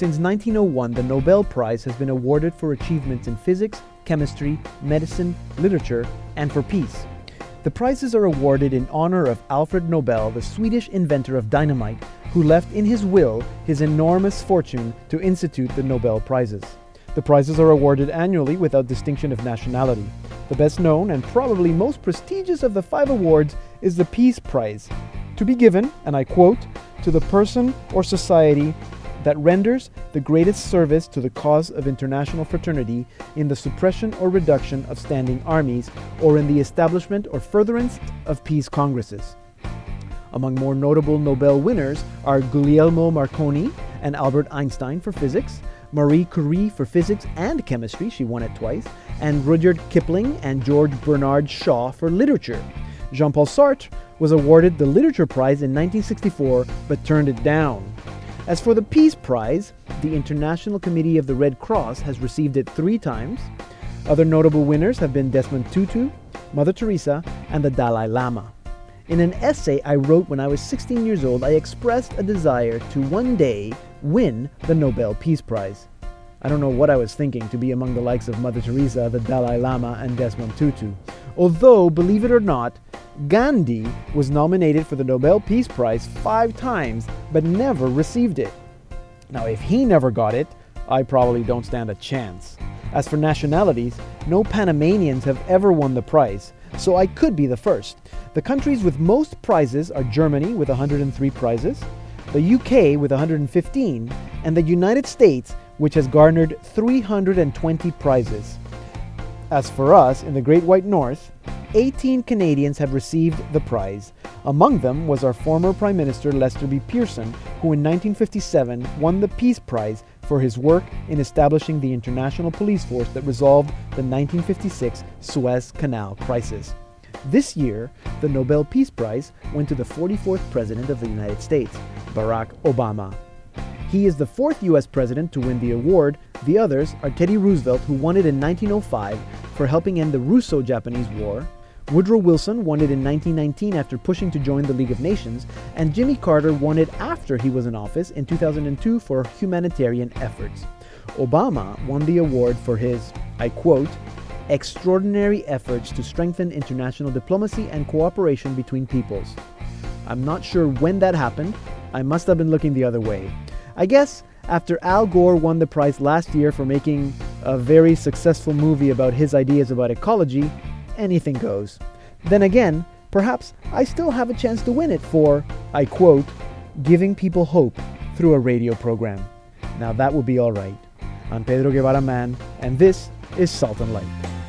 Since 1901, the Nobel Prize has been awarded for achievements in physics, chemistry, medicine, literature, and for peace. The prizes are awarded in honor of Alfred Nobel, the Swedish inventor of dynamite, who left in his will his enormous fortune to institute the Nobel Prizes. The prizes are awarded annually without distinction of nationality. The best known and probably most prestigious of the five awards is the Peace Prize, to be given, and I quote, to the person or society that renders the greatest service to the cause of international fraternity in the suppression or reduction of standing armies or in the establishment or furtherance of peace congresses. Among more notable Nobel winners are Guglielmo Marconi and Albert Einstein for physics, Marie Curie for physics and chemistry, she won it twice, and Rudyard Kipling and George Bernard Shaw for literature. Jean Paul Sartre was awarded the Literature Prize in 1964 but turned it down. As for the Peace Prize, the International Committee of the Red Cross has received it three times. Other notable winners have been Desmond Tutu, Mother Teresa, and the Dalai Lama. In an essay I wrote when I was 16 years old, I expressed a desire to one day win the Nobel Peace Prize. I don't know what I was thinking to be among the likes of Mother Teresa, the Dalai Lama, and Desmond Tutu. Although, believe it or not, Gandhi was nominated for the Nobel Peace Prize five times but never received it. Now, if he never got it, I probably don't stand a chance. As for nationalities, no Panamanians have ever won the prize, so I could be the first. The countries with most prizes are Germany with 103 prizes, the UK with 115, and the United States, which has garnered 320 prizes. As for us in the Great White North, 18 Canadians have received the prize. Among them was our former Prime Minister Lester B. Pearson, who in 1957 won the Peace Prize for his work in establishing the international police force that resolved the 1956 Suez Canal crisis. This year, the Nobel Peace Prize went to the 44th President of the United States, Barack Obama. He is the fourth U.S. president to win the award. The others are Teddy Roosevelt, who won it in 1905 for helping end the Russo Japanese War. Woodrow Wilson won it in 1919 after pushing to join the League of Nations, and Jimmy Carter won it after he was in office in 2002 for humanitarian efforts. Obama won the award for his, I quote, extraordinary efforts to strengthen international diplomacy and cooperation between peoples. I'm not sure when that happened. I must have been looking the other way. I guess after Al Gore won the prize last year for making a very successful movie about his ideas about ecology, anything goes. Then again, perhaps I still have a chance to win it for, I quote, giving people hope through a radio program. Now that would be alright. I'm Pedro Guevara Mann, and this is Salt and Light.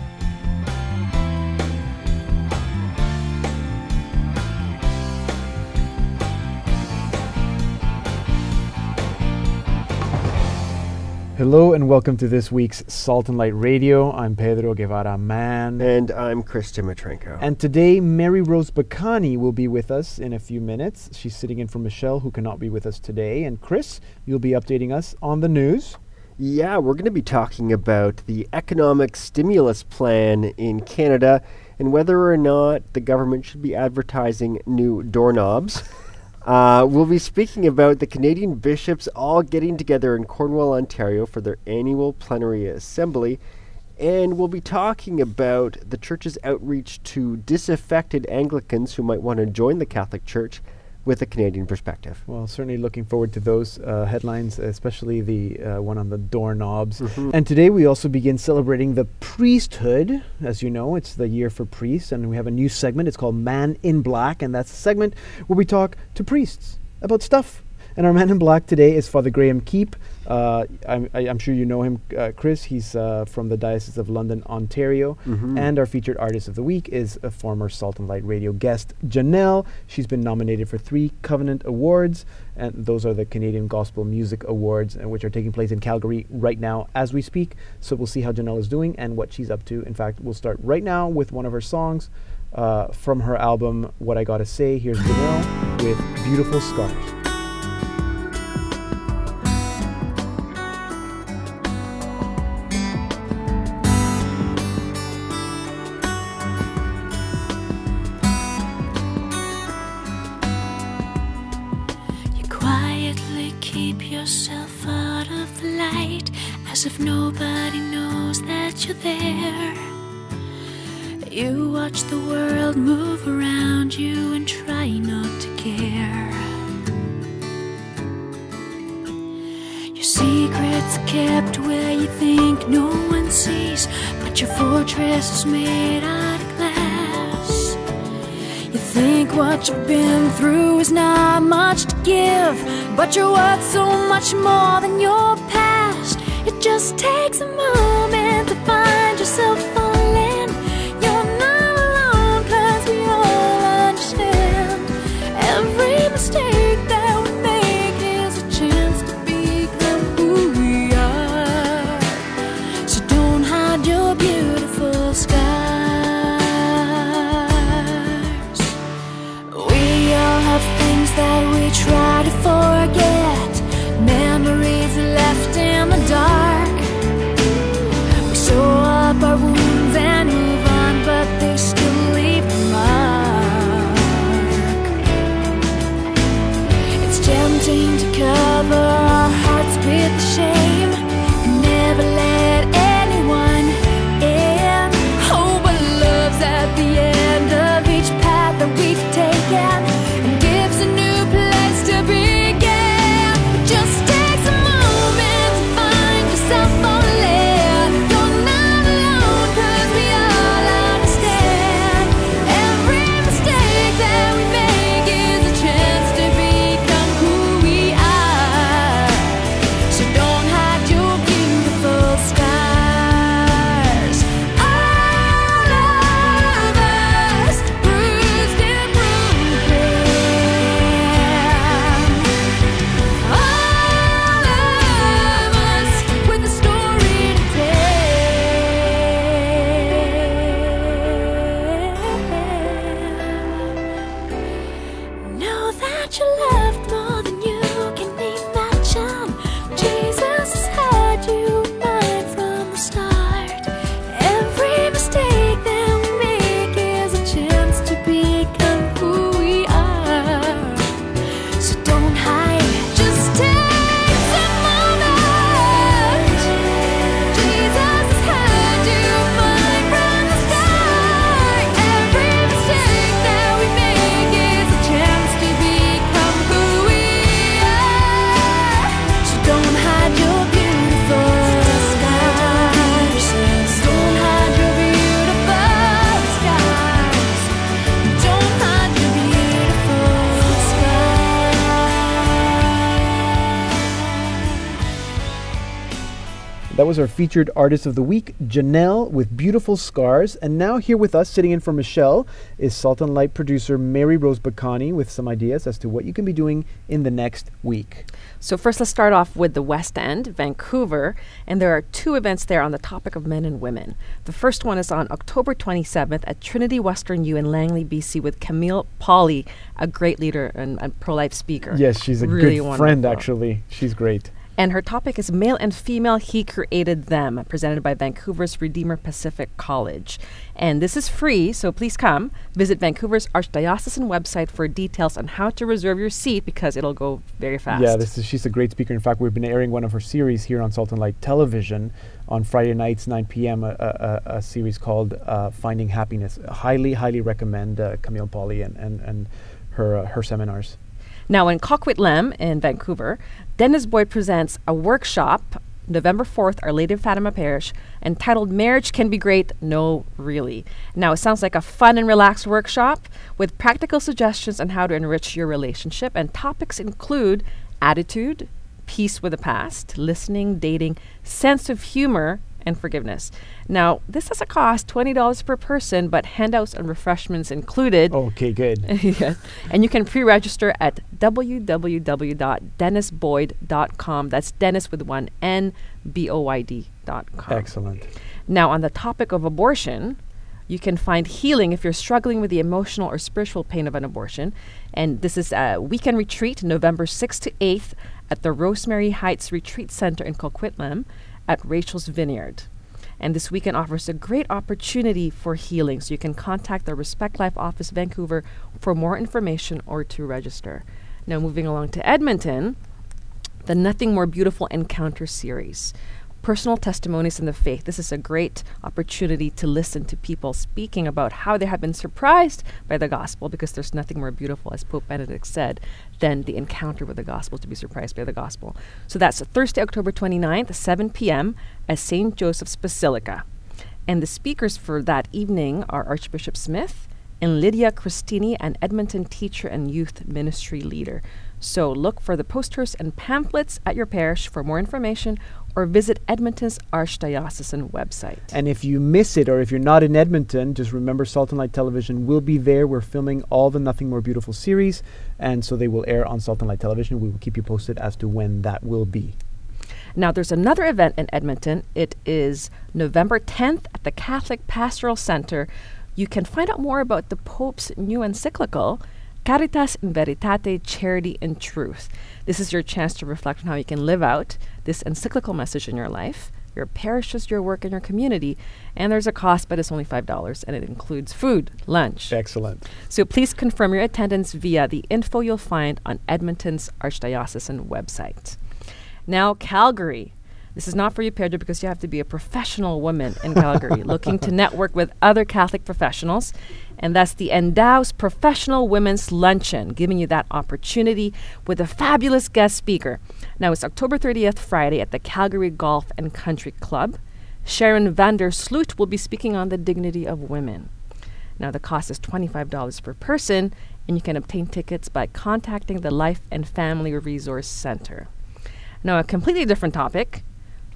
Hello and welcome to this week's Salt and Light Radio. I'm Pedro Guevara Mann. And I'm Chris Dimitrenko. And today, Mary Rose Bacani will be with us in a few minutes. She's sitting in for Michelle, who cannot be with us today. And Chris, you'll be updating us on the news. Yeah, we're going to be talking about the economic stimulus plan in Canada and whether or not the government should be advertising new doorknobs. Uh, we'll be speaking about the Canadian bishops all getting together in Cornwall, Ontario for their annual plenary assembly. And we'll be talking about the church's outreach to disaffected Anglicans who might want to join the Catholic Church with a Canadian perspective. Well, certainly looking forward to those uh, headlines, especially the uh, one on the doorknobs. Mhm. And today we also begin celebrating the priesthood. As you know, it's the year for priests, and we have a new segment. It's called Man in Black, and that's a segment where we talk to priests about stuff. And our man in black today is Father Graham Keep. Uh, I'm, I, I'm sure you know him, uh, Chris. He's uh, from the Diocese of London, Ontario. Mhm. And our featured artist of the week is a former Salt and Light radio guest, Janelle. She's been nominated for three Covenant Awards, and those are the Canadian Gospel Music Awards, uh, which are taking place in Calgary right now as we speak. So we'll see how Janelle is doing and what she's up to. In fact, we'll start right now with one of her songs uh, from her album, What I Gotta Say. Here's Janelle with Beautiful Scars. As if nobody knows that you're there. You watch the world move around you and try not to care. Your secrets are kept where you think no one sees, but your fortress is made out of glass. You think what you've been through is not much to give, but you're worth so much more than your just takes a moment our featured artist of the week, Janelle with Beautiful Scars. And now here with us, sitting in for Michelle, is Salt and Light producer Mary Rose Bacani with some ideas as to what you can be doing in the next week. So first, let's start off with the West End, Vancouver, and there are two events there on the topic of men and women. The first one is on October 27th at Trinity Western U in Langley, BC, with Camille Pauley, a great leader and, and pro-life speaker. Yes, she's a Really good friend, actually. She's great. And her topic is Male and Female, He Created Them, presented by Vancouver's Redeemer Pacific College. And this is free, so please come. Visit Vancouver's Archdiocesan website for details on how to reserve your seat because it'll go very fast. Yeah, this is she's a great speaker. In fact, we've been airing one of her series here on Salt and Light Television on Friday nights, 9 p.m. A, a, a, a series called uh, Finding Happiness. Highly, highly recommend uh, Camille Pauley and and, and her uh, her seminars. Now, in Coquitlam in Vancouver, Dennis Boyd presents a workshop November 4th, Our Lady of Fatima Parish, entitled Marriage Can Be Great, No Really. Now, it sounds like a fun and relaxed workshop with practical suggestions on how to enrich your relationship, and topics include attitude, peace with the past, listening, dating, sense of humor, and forgiveness. Now, this has a cost $20 per person, but handouts and refreshments included. Okay, good. yes. And you can pre register at www.dennisboyd.com. That's Dennis with one N, B O Y D.com. Excellent. Now, on the topic of abortion, you can find healing if you're struggling with the emotional or spiritual pain of an abortion. And this is a weekend retreat, November 6th to 8th, at the Rosemary Heights Retreat Center in Coquitlam at Rachel's Vineyard. And this weekend offers a great opportunity for healing. So you can contact the Respect Life Office Vancouver for more information or to register. Now, moving along to Edmonton, the Nothing More Beautiful Encounter series. Personal testimonies in the faith. This is a great opportunity to listen to people speaking about how they have been surprised by the gospel because there's nothing more beautiful, as Pope Benedict said, than the encounter with the gospel, to be surprised by the gospel. So that's Thursday, October 29th, 7 p.m. at St. Joseph's Basilica. And the speakers for that evening are Archbishop Smith and Lydia Christini, an Edmonton teacher and youth ministry leader. So look for the posters and pamphlets at your parish for more information or visit Edmonton's Archdiocesan website. And if you miss it or if you're not in Edmonton, just remember Salt and Light Television will be there. We're filming all the Nothing More Beautiful series, and so they will air on Salt and Light Television. We will keep you posted as to when that will be. Now, there's another event in Edmonton. It is November 10th at the Catholic Pastoral Center. You can find out more about the Pope's new encyclical, Caritas in Veritate, Charity in Truth. This is your chance to reflect on how you can live out this encyclical message in your life, your parishes, your work, and your community. And there's a cost, but it's only $5, and it includes food, lunch. Excellent. So please confirm your attendance via the info you'll find on Edmonton's Archdiocesan website. Now, Calgary. This is not for you, Pedro, because you have to be a professional woman in Calgary looking to network with other Catholic professionals. And that's the Endows Professional Women's Luncheon, giving you that opportunity with a fabulous guest speaker. Now, it's October 30th, Friday, at the Calgary Golf and Country Club. Sharon van der Sloot will be speaking on the dignity of women. Now, the cost is $25 per person, and you can obtain tickets by contacting the Life and Family Resource Center. Now, a completely different topic.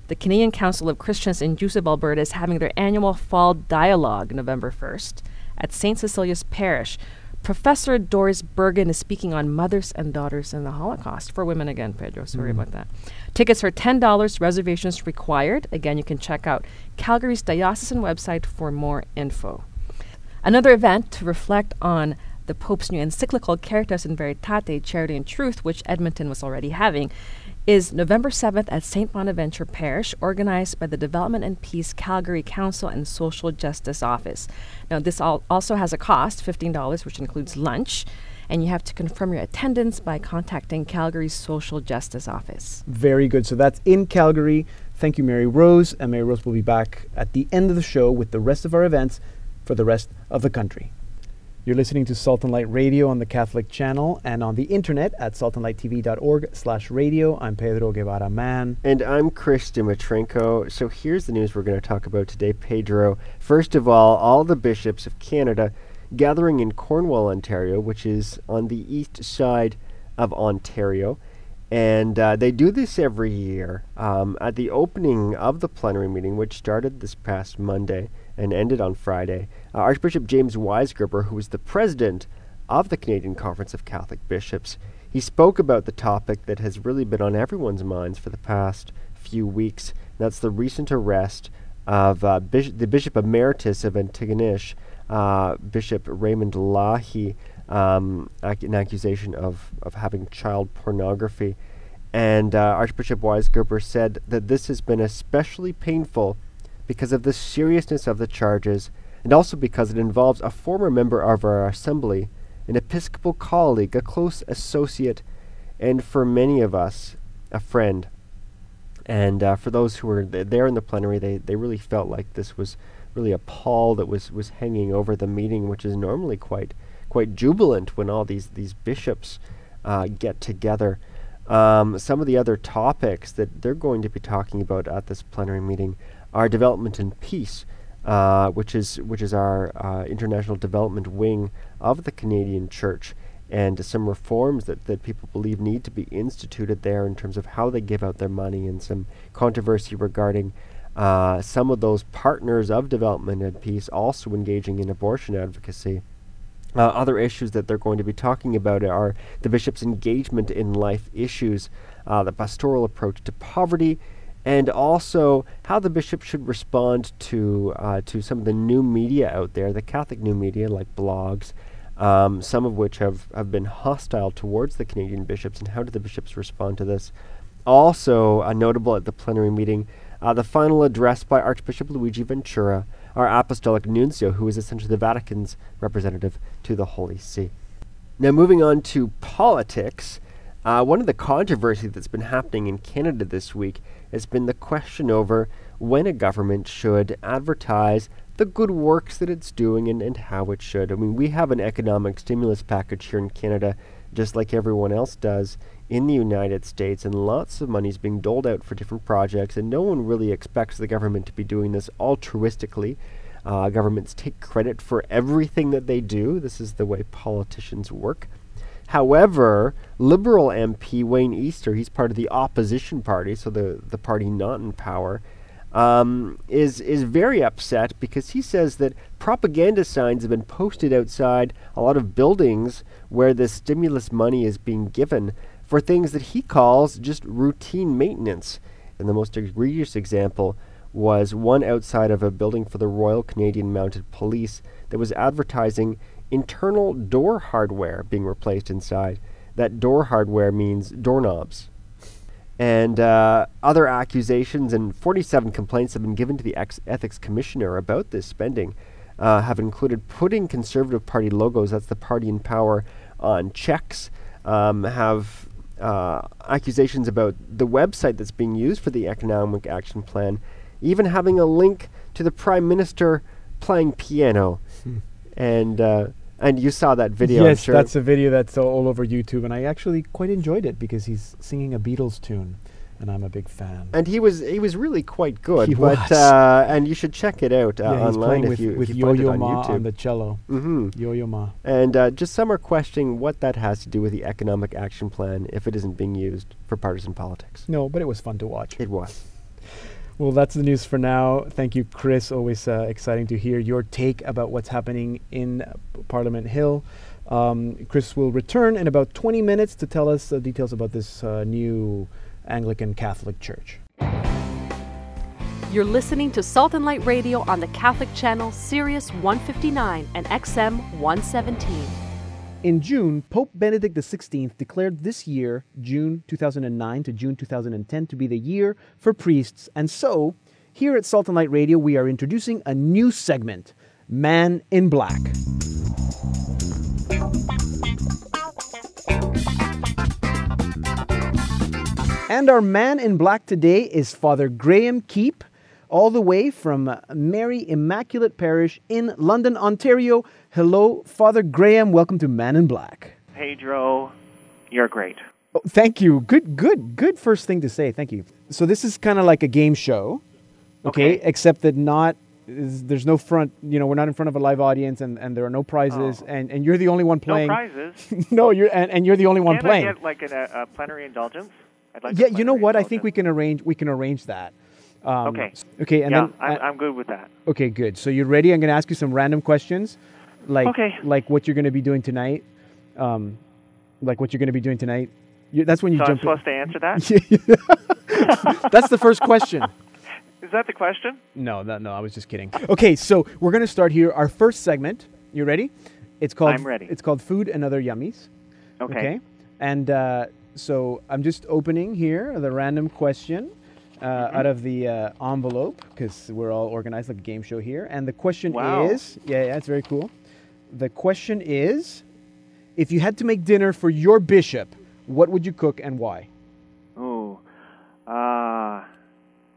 The Canadian Council of Christians and Jews, Alberta is having their annual Fall Dialogue November 1st at St. Cecilia's Parish. Professor Doris Bergen is speaking on mothers and daughters in the Holocaust for women again, Pedro. Sorry Mm. about that. Tickets are $10, reservations required. Again, you can check out Calgary's diocesan website for more info. Another event to reflect on the Pope's new encyclical Caritas in Veritate, Charity and Truth, which Edmonton was already having, is November 7th at St. Bonaventure Parish, organized by the Development and Peace Calgary Council and Social Justice Office. Now, this al- also has a cost, $15, which includes lunch, and you have to confirm your attendance by contacting Calgary's Social Justice Office. Very good. So that's in Calgary. Thank you, Mary Rose. And Mary Rose will be back at the end of the show with the rest of our events for the rest of the country. You're listening to Salt and Light Radio on the Catholic Channel and on the internet at saltandlighttv.org slash radio. I'm Pedro Guevara Mann. And I'm Chris Dimitrenko. So here's the news we're going to talk about today, Pedro. First of all, all the bishops of Canada gathering in Cornwall, Ontario, which is on the east side of Ontario. And uh, they do this every year um, at the opening of the plenary meeting, which started this past Monday and ended on Friday. Uh, Archbishop James Weisgerber, who is the president of the Canadian Conference of Catholic Bishops, he spoke about the topic that has really been on everyone's minds for the past few weeks. That's the recent arrest of uh, the Bishop Emeritus of Antigonish, uh, Bishop Raymond Lahey, um, ac- an accusation of, of having child pornography. And uh, Archbishop Weisgerber said that this has been especially painful because of the seriousness of the charges and also because it involves a former member of our assembly, an Episcopal colleague, a close associate, and for many of us, a friend. And uh, for those who were th- there in the plenary, they, they really felt like this was really a pall that was, was hanging over the meeting, which is normally quite quite jubilant when all these these bishops uh, get together. Um, some of the other topics that they're going to be talking about at this plenary meeting are development and peace, uh, which is which is our uh, international development wing of the Canadian Church, and some reforms that, that people believe need to be instituted there in terms of how they give out their money, and some controversy regarding uh, some of those partners of development and peace also engaging in abortion advocacy. Uh, other issues that they're going to be talking about are the bishop's engagement in life issues, uh, the pastoral approach to poverty, and also how the bishop should respond to uh, to some of the new media out there, the Catholic new media like blogs, um, some of which have, have been hostile towards the Canadian bishops, and how do the bishops respond to this? Also uh, notable at the plenary meeting, uh, the final address by Archbishop Luigi Ventura, our apostolic nuncio, who is essentially the Vatican's representative to the Holy See. Now, moving on to politics, Uh, one of the controversies that's been happening in Canada this week has been the question over when a government should advertise the good works that it's doing and, and how it should. I mean, we have an economic stimulus package here in Canada, just like everyone else does in the United States, and lots of money is being doled out for different projects, and no one really expects the government to be doing this altruistically. Uh, governments take credit for everything that they do. This is the way politicians work. However, Liberal MP Wayne Easter, he's part of the opposition party, so the, the party not in power, um, is is very upset because he says that propaganda signs have been posted outside a lot of buildings where this stimulus money is being given for things that he calls just routine maintenance. And the most egregious example was one outside of a building for the Royal Canadian Mounted Police that was advertising internal door hardware being replaced inside. That door hardware means doorknobs. And uh, other accusations and 47 complaints have been given to the ex- Ethics Commissioner about this spending. Uh, have included putting Conservative Party logos, that's the party in power, on checks, um, have uh, accusations about the website that's being used for the Economic Action Plan, even having a link to the Prime Minister playing piano. And uh, and you saw that video, yes, sure. that's a video that's all, over YouTube, and I actually quite enjoyed it because he's singing a Beatles tune, and I'm a big fan. and he was he was really quite good. He but was. uh, and you should check it out uh, yeah, he's online if with, you with if you Yo-Yo on Ma YouTube. on the cello. hmm Yo-Yo Ma. And uh, just some are questioning what that has to do with the economic action plan if it isn't being used for partisan politics. No, but it was fun to watch. It was. Well, that's the news for now. Thank you, Chris. Always uh, exciting to hear your take about what's happening in uh, Parliament Hill. Um, Chris will return in about 20 minutes to tell us details about this uh, new Anglican Catholic Church. You're listening to Salt and Light Radio on the Catholic channel Sirius 159 and XM 117. In June, Pope Benedict XVI declared this year, June 2009 to June 2010, to be the year for priests. And so, here at Salt and Light Radio, we are introducing a new segment Man in Black. And our man in black today is Father Graham Keep, all the way from uh, Mary Immaculate Parish in London, Ontario. Hello, Father Graham. Welcome to Man in Black. Pedro, you're great. Oh, thank you. Good, good, good first thing to say. Thank you. So this is kind of like a game show, okay? Okay. Except that not is, there's no front. You know, we're not in front of a live audience, and, and there are no prizes, Oh. and, and you're the only one playing. No prizes. no, you're and, and you're the only one Can playing. I get like a, a plenary indulgence? I'd like. yeah, you know what? I think we can arrange. We can arrange that. Um, Okay. Okay, and yeah, then I'm, I'm good with that. okay, good. So you're ready? I'm going to ask you some random questions, like Okay. like what you're going to be doing tonight, um, like what you're going to be doing tonight. You, that's when you So I'm jump. in. supposed to answer that? That's the first question. Is that the question? No, that, no, I was just kidding. Okay, so we're gonna start here. Our first segment. You ready? It's called. I'm ready. It's called Food and Other Yummies. Okay. And uh, so I'm just opening here the random question uh, Mm-hmm. out of the uh, envelope because we're all organized like a game show here. And the question Wow. is, yeah, yeah, it's very cool. The question is, if you had to make dinner for your bishop, what would you cook and why? Oh, Uh,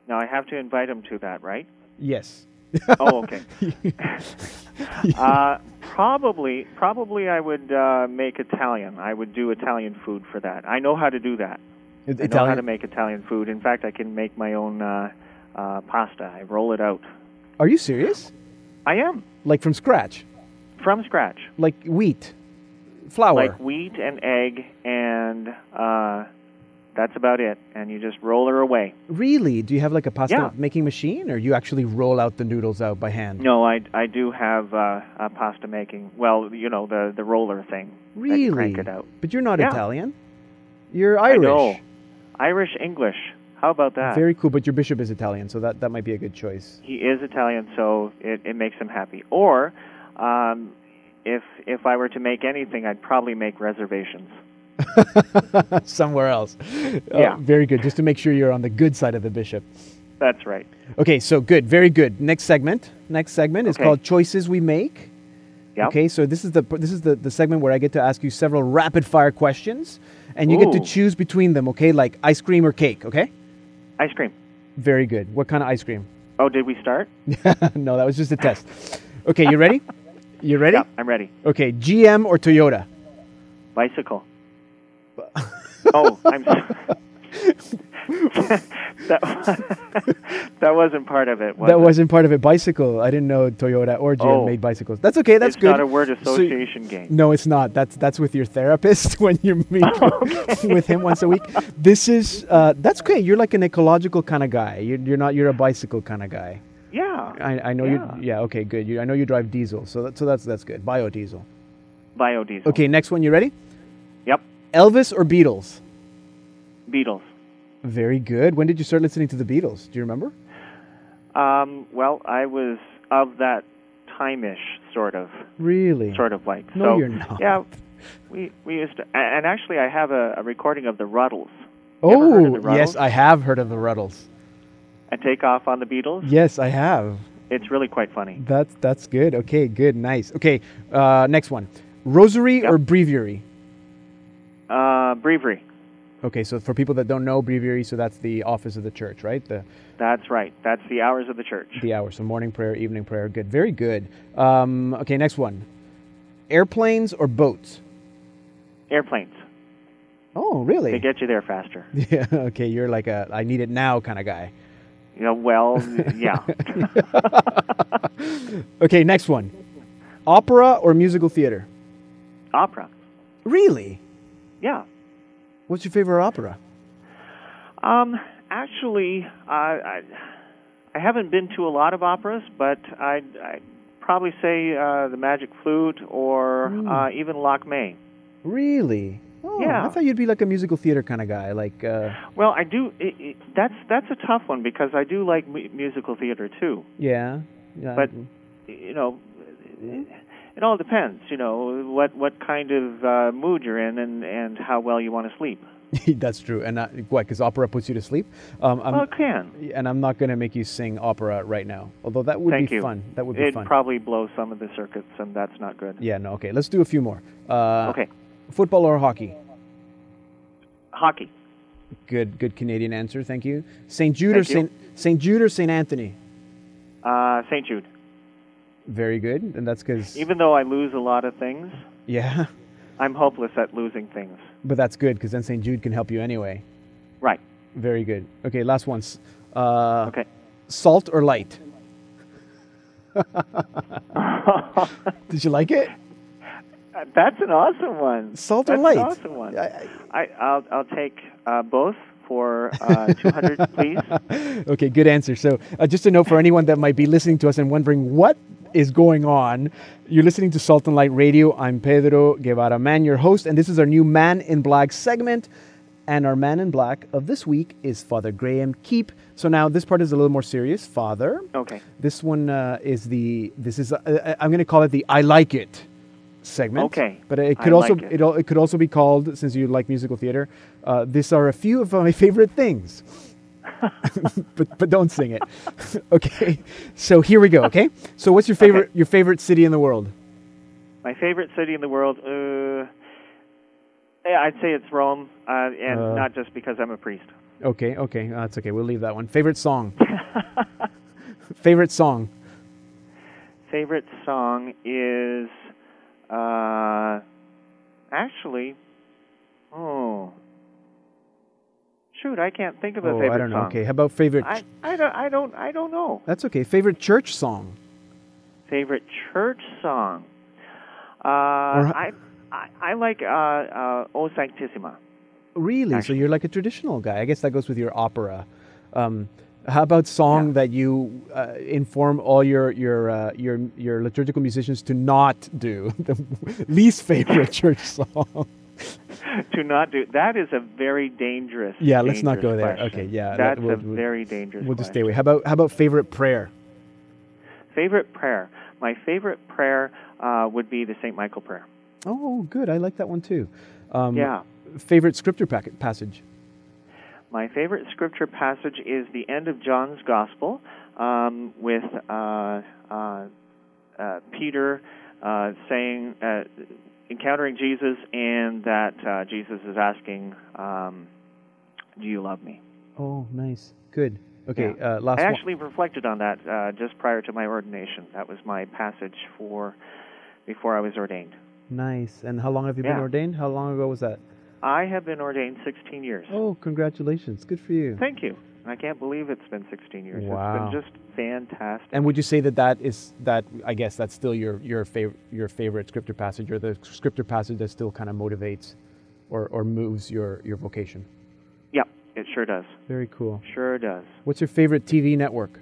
now I have to invite him to that, right? Yes. Oh, okay. uh, probably, probably I would uh, make Italian. I would do Italian food for that. I know how to do that. I know how to make Italian food. In fact, I can make my own uh, uh, pasta. I roll it out. Are you serious? I am Like from scratch? from scratch, Like wheat, flour. like wheat and egg, and uh, that's about it. And you just roll her away. Really? Do you have like a pasta Yeah. making machine, or you actually roll out the noodles out by hand? No, I, I do have uh, a pasta making. Well, you know the the roller thing. Really? crank it out. But you're not Yeah. Italian. You're Irish. Irish English. How about that? Very cool. But your bishop is Italian, so that, that might be a good choice. he is Italian, so it, it makes him happy. Or, um, if if I were to make anything, I'd probably make reservations. Somewhere else. Uh, Yeah. very good. Just to make sure you're on the good side of the bishop. That's right. Okay, so good. Very good. Next segment. Next segment is called Choices We Make. Yep. Okay, so this is the this is the, the segment where I get to ask you several rapid fire questions, and you get to choose between them. Okay, like ice cream or cake. Okay. Ice cream. Very good. What kind of ice cream? Oh, did we start? no, that was just a test. Okay, you ready? You ready? Yeah, I'm ready. Okay, GM or Toyota? Bicycle. oh, I'm. that, that wasn't part of it. Was that it? wasn't part of it. Bicycle. I didn't know Toyota or GM Oh. made bicycles. That's okay. That's it's good. not a word So- association game. No, it's not. That's that's with your therapist when you meet with, with him once a week. This is uh, that's great. You're like an ecological kind of guy. You're, you're not. You're a bicycle kind of guy. Yeah. I, I know Yeah. you. Yeah. Okay. Good. You, I know you drive diesel. So that, so that's that's good. Biodiesel. Biodiesel. Okay. Next one. You ready? Yep. Elvis or Beatles? Beatles. Very good. When did you start listening to the Beatles? Do you remember? Um, well, I was of that time-ish sort of, Really? sort of like. No, so, you're not. Yeah, we we used to, and actually, I have a, a recording of the Rutles. You ever heard of Oh, the yes, I have heard of the Rutles. And take off on the Beatles. Yes, I have. It's really quite funny. That's that's good. Okay, good, nice. Okay, uh, next one. Rosary Yep. or breviary? Uh, breviary. Okay, so for people that don't know breviary, so that's the office of the church, right? The That's right. That's the hours of the church. the hours. So morning prayer, evening prayer. Good, very good. Um, okay, next one. Airplanes or boats? Airplanes. Oh, really? They get you there faster. yeah. Okay, you're like a I need it now kind of guy. You know, well, yeah. Okay, next one. Opera or musical theater? Opera. Really? Yeah. What's your favorite opera? Um, actually, uh, I I haven't been to a lot of operas, but I'd, I'd probably say uh, the Magic Flute or Hmm. uh, even May. Really? Oh, Yeah. I thought you'd be like a musical theater kind of guy. Like, uh, Well, I do. It, it, that's that's a tough one because I do like mu- musical theater too. yeah. yeah. But you know, it, all depends. You know what what kind of uh, mood you're in and and how well you want to sleep. that's true. And uh, what? Because opera puts you to sleep. Um, I'm, well, it can. and I'm not going to make you sing opera right now. Although that would Thank be you. fun. That would be It'd fun. probably blow some of the circuits, and that's not good. yeah. No. Okay. Let's do a few more. Uh, okay, Football or hockey? hockey. Good. Good Canadian answer. Thank you. St. Jude or Thank you. St. St. Jude or St. Anthony? Uh, St. Jude. Very good. And that's because Even though I lose a lot of things, yeah. I'm hopeless at losing things. But that's good because then St. Jude can help you anyway. Right. Very good. Okay. Last one. S- Uh, Okay. Salt or light? Did you like it? That's an awesome one. Salt or That's light? An awesome one. I- I- I, I'll I'll take uh, both for uh, 200, please. okay, good answer. So, uh, just to know for anyone that might be listening to us and wondering what is going on, you're listening to Salt and Light Radio. I'm Pedro Guevara Mann, your host, and this is our new Man in Black segment. And our Man in Black of this week is Father Graham Keep. So now this part is a little more serious. Father, Okay. this one uh, is the this is uh, uh, I'm going to call it the I like it segment. Okay, but it I could also like it. it. it could also be called since you like musical theater. Uh, these are a few of my favorite things. but but don't sing it. okay. So here we go. Okay. So what's your favorite Okay. your favorite city in the world? My favorite city in the world. Uh, I'd say it's Rome, uh, and Uh. not just because I'm a priest. Okay. Okay. Uh, that's okay. We'll leave that one. Favorite song. favorite song. Favorite song is uh, actually, oh, shoot, I can't think of a Oh, favorite I don't know. song. Okay. How about favorite? I, I don't I don't I don't know. that's okay. Favorite church song. Favorite church song. Uh, Or- I, I I like uh, uh, O Sanctissima. Really? So you're like a traditional guy. I guess that goes with your opera. Um, how about song Yeah. that you uh, inform all your your uh, your your liturgical musicians to not do? The least favorite church song. to not do that is a very dangerous. Yeah, let's not go there. question. Okay, yeah, that- that's we'll- a we'll- very dangerous. We'll just stay away. How about how about favorite prayer? Favorite prayer. My favorite prayer uh, would be the Saint Michael prayer. Oh, good. I like that one too. Um, Yeah. Favorite scripture packet, passage. My favorite scripture passage is the end of John's Gospel um, with uh, uh, uh, Peter uh, saying, uh, encountering Jesus, and that uh, Jesus is asking, um, "Do you love me?" Oh, nice, good. Okay, Yeah. uh, last I one. actually reflected on that uh, just prior to my ordination. That was my passage for before I was ordained. Nice. And how long have you been ordained? How long ago was that? I have been ordained 16 years. Oh, congratulations. Good for you. Thank you. I can't believe it's been 16 years. Wow. It's been just fantastic. And would you say that that is that? I guess that's still your your favorite your favorite scripture passage, or the scripture passage that still kind of motivates, or or moves your your vocation. Yep, it sure does. Very cool. Sure does. What's your favorite TV network?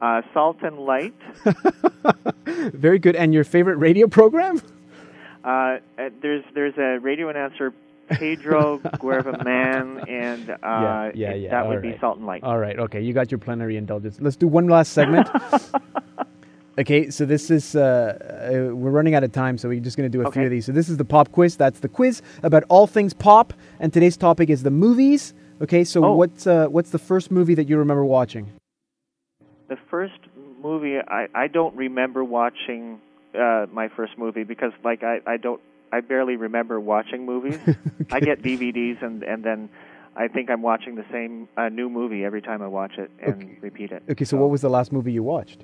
Uh, Salt and Light. Very good. And your favorite radio program? Uh, uh, there's there's a radio announcer, Pedro Guevara Mann, and uh, Yeah, yeah, yeah, that all would be right. Salt and Light. All right. Okay. You got your plenary indulgence. Let's do one last segment. okay. So this is uh, uh, we're running out of time, so we're just going to do a few of these. So this is the pop quiz. That's the quiz about all things pop, and today's topic is the movies. Okay. So Oh. what's uh, what's the first movie that you remember watching? The first movie I I don't remember watching uh, my first movie because like I I don't I barely remember watching movies. I get DVDs and and then. I think I'm watching the same uh, new movie every time I watch it and Okay. repeat it. Okay. So what was the last movie you watched?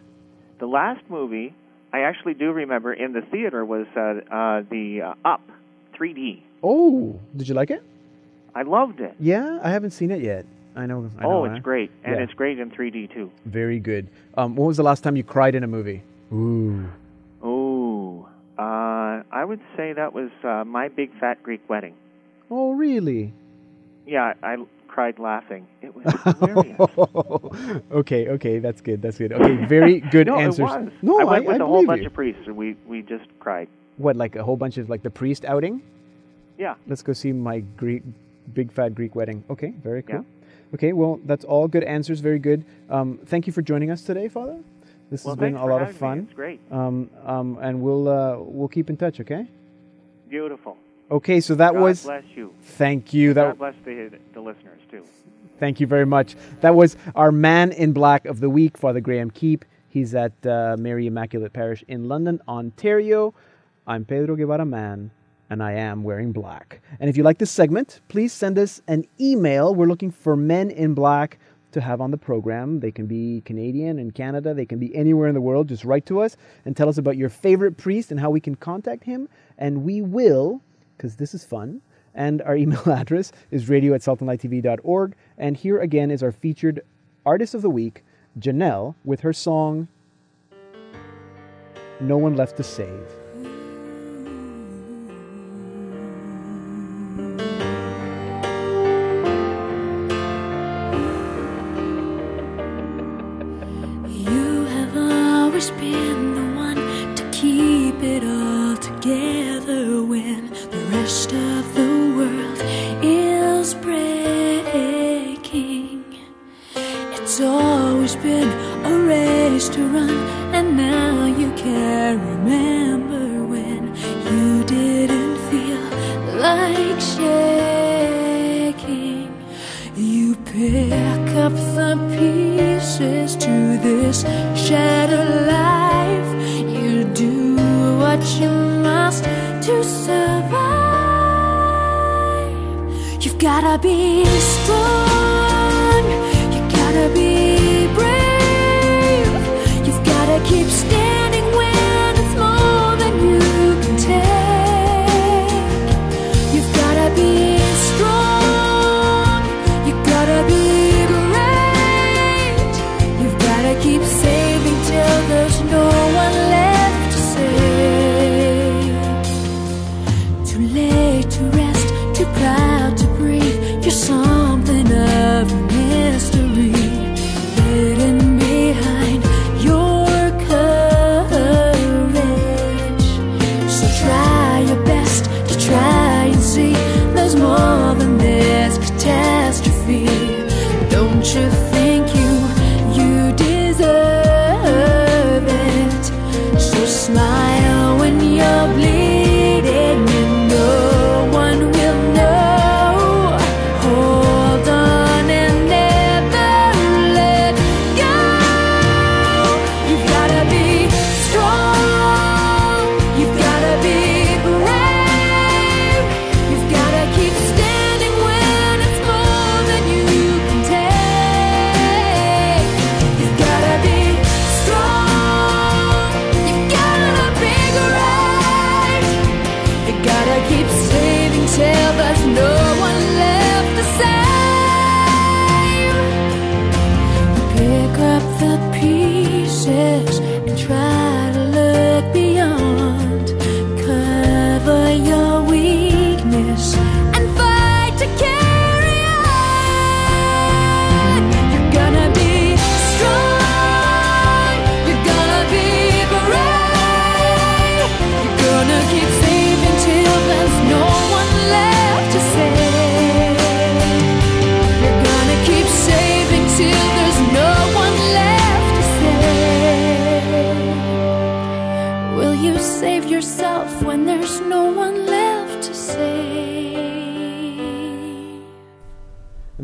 The last movie I actually do remember in the theater was uh, uh, the uh, Up 3D. Oh, did you like it? I loved it. Yeah, I haven't seen it yet. I know. I know oh, huh? it's great, and Yeah. it's great in 3D too. Very good. Um, when was the last time you cried in a movie? Ooh. Oh, uh, I would say that was uh, my big fat Greek wedding. Oh, really? Yeah, I cried laughing. It was hilarious. okay, okay, that's good. That's good. Okay, very good no, answers. it was. No, I went with I a whole bunch you. of priests, and we we just cried. What, like a whole bunch of like the priest outing? Yeah. Let's go see my Greek, big fat Greek wedding. Okay, very cool. Yeah. Okay, well, that's all good answers. Very good. Um, thank you for joining us today, Father. This Well, has been a lot of me. fun. It's great. Um, um, and we'll uh, we'll keep in touch. Okay. Beautiful. Okay, so that God was. bless you. Thank you. That God bless the the listeners too. Thank you very much. That was our man in black of the week, Father Graham Keep. He's at uh, Mary Immaculate Parish in London, Ontario. I'm Pedro Guevara Mann, and I am wearing black. And if you like this segment, please send us an email. We're looking for men in black to have on the program. They can be Canadian in Canada, they can be anywhere in the world. Just write to us and tell us about your favorite priest and how we can contact him. And we will, because this is fun, and our email address is radio at saltandlighttv.org. And here again is our featured artist of the week, Janelle, with her song No One Left to Save.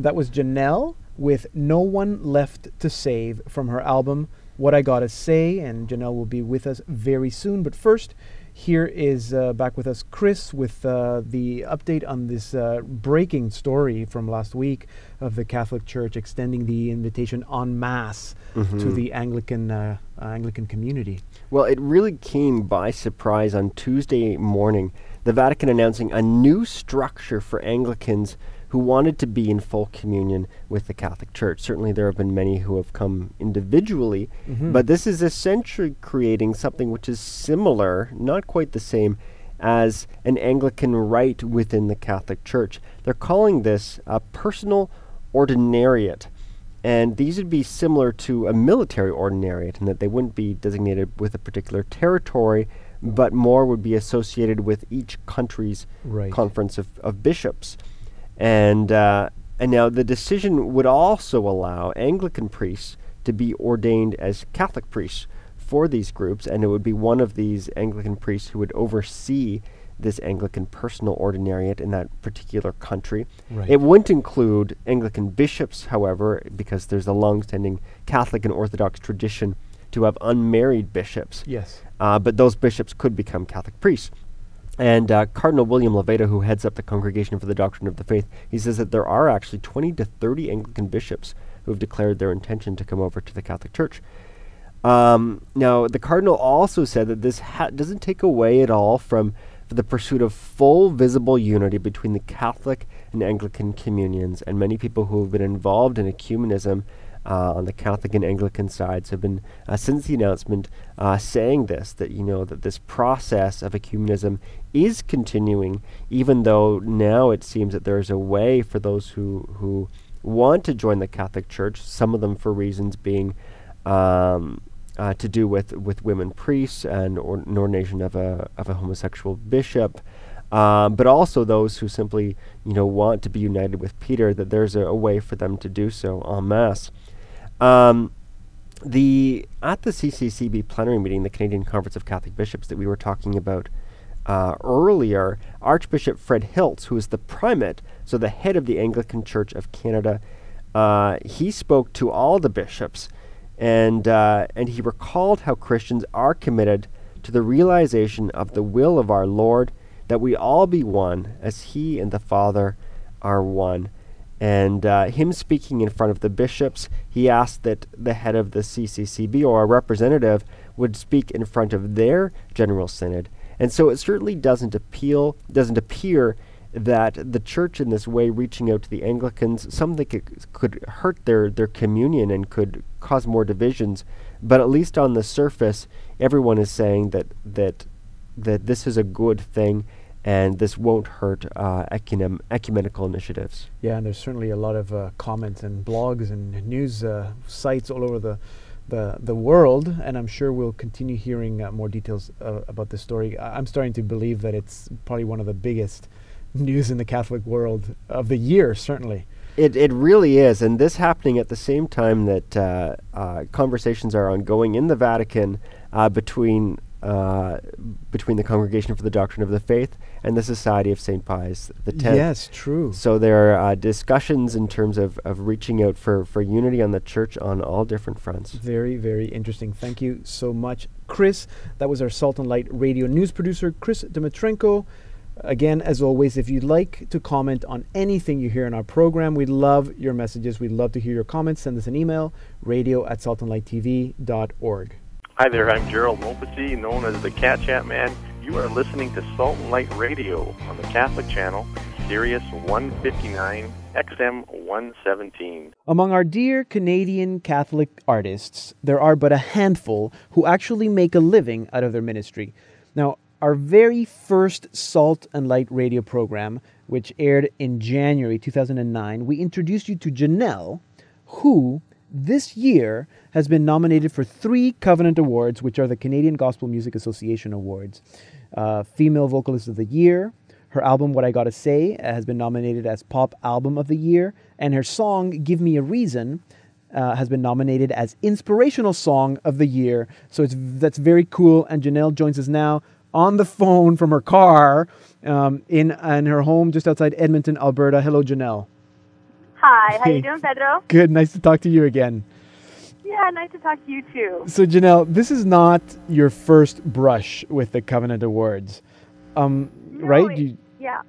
That was Janelle with No One Left to Save from her album What I Gotta Say. And Janelle will be with us very soon. But first, here is uh, back with us Chris with uh, the update on this uh, breaking story from last week of the Catholic Church extending the invitation en masse mm-hmm. to the Anglican uh, Anglican community. Well, it really came by surprise on Tuesday morning. The Vatican announcing a new structure for Anglicans who wanted to be in full communion with the Catholic Church. Certainly, there have been many who have come individually, mm-hmm. but this is essentially creating something which is similar, not quite the same, as an Anglican rite within the Catholic Church. They're calling this a personal ordinariate. And these would be similar to a military ordinariate in that they wouldn't be designated with a particular territory, but more would be associated with each country's right. conference of, of bishops. And, uh, and now the decision would also allow Anglican priests to be ordained as Catholic priests for these groups, and it would be one of these Anglican priests who would oversee this Anglican personal ordinariate in that particular country. Right. It wouldn't include Anglican bishops, however, because there's a long-standing Catholic and Orthodox tradition to have unmarried bishops. Yes. Uh, but those bishops could become Catholic priests. And uh, Cardinal William Levada, who heads up the Congregation for the Doctrine of the Faith, he says that there are actually 20 to 30 Anglican bishops who have declared their intention to come over to the Catholic Church. Um, now, the Cardinal also said that this ha- doesn't take away at all from the pursuit of full visible unity between the Catholic and Anglican communions, and many people who have been involved in ecumenism uh, on the Catholic and Anglican sides have been, uh, since the announcement, uh, saying this that you know that this process of ecumenism is continuing, even though now it seems that there is a way for those who who want to join the Catholic Church. Some of them for reasons being. Um, uh, to do with, with women priests and or, an ordination of a of a homosexual bishop, um, but also those who simply you know want to be united with Peter. That there's a, a way for them to do so en masse. Um, the at the CCCB plenary meeting, the Canadian Conference of Catholic Bishops that we were talking about uh, earlier, Archbishop Fred Hiltz, who is the primate, so the head of the Anglican Church of Canada, uh, he spoke to all the bishops, and uh, and he recalled how Christians are committed to the realization of the will of our Lord, that we all be one, as He and the Father are one. And uh, him speaking in front of the bishops, he asked that the head of the CCCB or a representative would speak in front of their general synod. And so it certainly doesn't appeal, doesn't appear that the church in this way reaching out to the Anglicans, something could, could hurt their, their communion and could cause more divisions. But at least on the surface, everyone is saying that that that this is a good thing and this won't hurt uh, ecumen- ecumenical initiatives. Yeah, and there's certainly a lot of uh, comments and blogs and news uh, sites all over the, the the world, and I'm sure we'll continue hearing uh, more details uh, about this story. I- I'm starting to believe that it's probably one of the biggest news in the Catholic world of the year, certainly. It, it really is, and this happening at the same time that uh, conversations are ongoing in the Vatican between uh, between the Congregation for the Doctrine of the Faith and the Society of St. Pius X. Yes, true. So there are uh, discussions in terms of, of reaching out for, for unity on the church on all different fronts. Very, very interesting. Thank you so much, Chris. That was our Salt and Light radio news producer, Chris Dimitrenko. Again, as always, if you'd like to comment on anything you hear in our program, we'd love your messages. We'd love to hear your comments. Send us an email, radio at saltandlighttv.org. Hi there, I'm Gerald Mopesy, known as the Cat Chat Man. You are listening to Salt and Light Radio on the Catholic Channel, Sirius 159, XM 117. Among our dear Canadian Catholic artists, there are but a handful who actually make a living out of their ministry. Now, our very first Salt and Light radio program, which aired in January 2009, we introduced you to Janelle, who this year has been nominated for three Covenant Awards, which are the Canadian Gospel Music Association Awards. Uh, Female Vocalist of the Year. Her album, What I Gotta Say, uh, has been nominated as Pop Album of the Year. And her song, Give Me a Reason, uh, has been nominated as Inspirational Song of the Year. So it's, that's very cool. And Janelle joins us now. on the phone from her car um, in, in her home just outside Edmonton, Alberta. Hello, Janelle. Hi, how you doing, Pedro? Good, nice to talk to you again. Yeah, nice to talk to you too. So, Janelle, this is not your first brush with the Covenant Awards, um, no, right? It, you, yeah.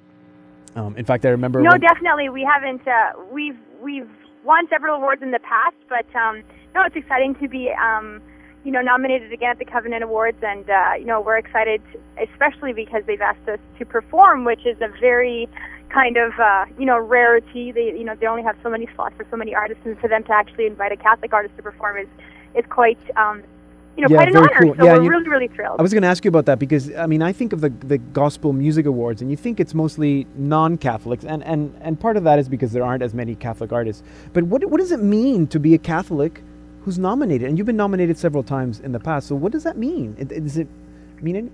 Um, in fact, I remember. No, definitely, we haven't. Uh, we've we've won several awards in the past, but um, no, it's exciting to be, um, you know, nominated again at the Covenant Awards, and uh, you know, we're excited, especially because they've asked us to perform, which is a very kind of uh, you know rarity. They you know they only have so many slots for so many artists, and for them to actually invite a Catholic artist to perform is is quite um, you know yeah, quite an honor. cool. So yeah, we're really really thrilled. I was going to ask you about that because I mean I think of the the Gospel Music Awards, and you think it's mostly non-Catholics, and and and part of that is because there aren't as many Catholic artists. But what what does it mean to be a Catholic who's nominated? And you've been nominated several times in the past. So what does that mean? Does it mean any?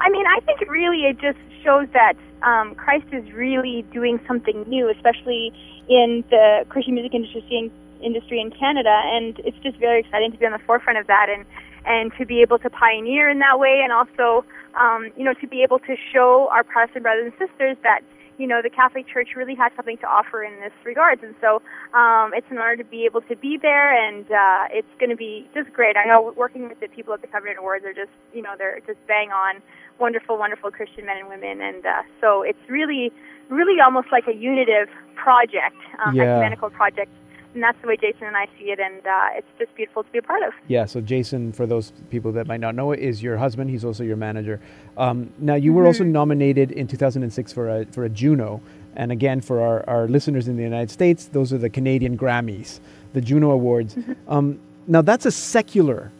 I mean, I think really it just shows that um, Christ is really doing something new, especially in the Christian music industry industry in Canada, and it's just very exciting to be on the forefront of that and and to be able to pioneer in that way, and also um, you know to be able to show our Protestant brothers and sisters that you know the Catholic Church really has something to offer in this regards, and so um, it's an honor to be able to be there, and uh, it's going to be just great. I know working with the people at the Covenant Awards are just you know they're just bang on wonderful, wonderful Christian men and women, and uh, so it's really, really almost like a unitive project, um, Yeah. ecumenical project, and that's the way Jason and I see it, and uh, it's just beautiful to be a part of. Yeah, so Jason, for those people that might not know, is your husband. He's also your manager. Um, now, you were also nominated in 2006 for a for a Juno, and again for our, our listeners in the United States, those are the Canadian Grammys, the Juno Awards. Um, now, that's a secular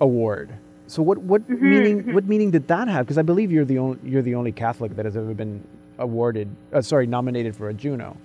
award. So, what what meaning what meaning did that have? Because I believe you're the only you're the only Catholic that has ever been awarded, uh, sorry, nominated for a Juno.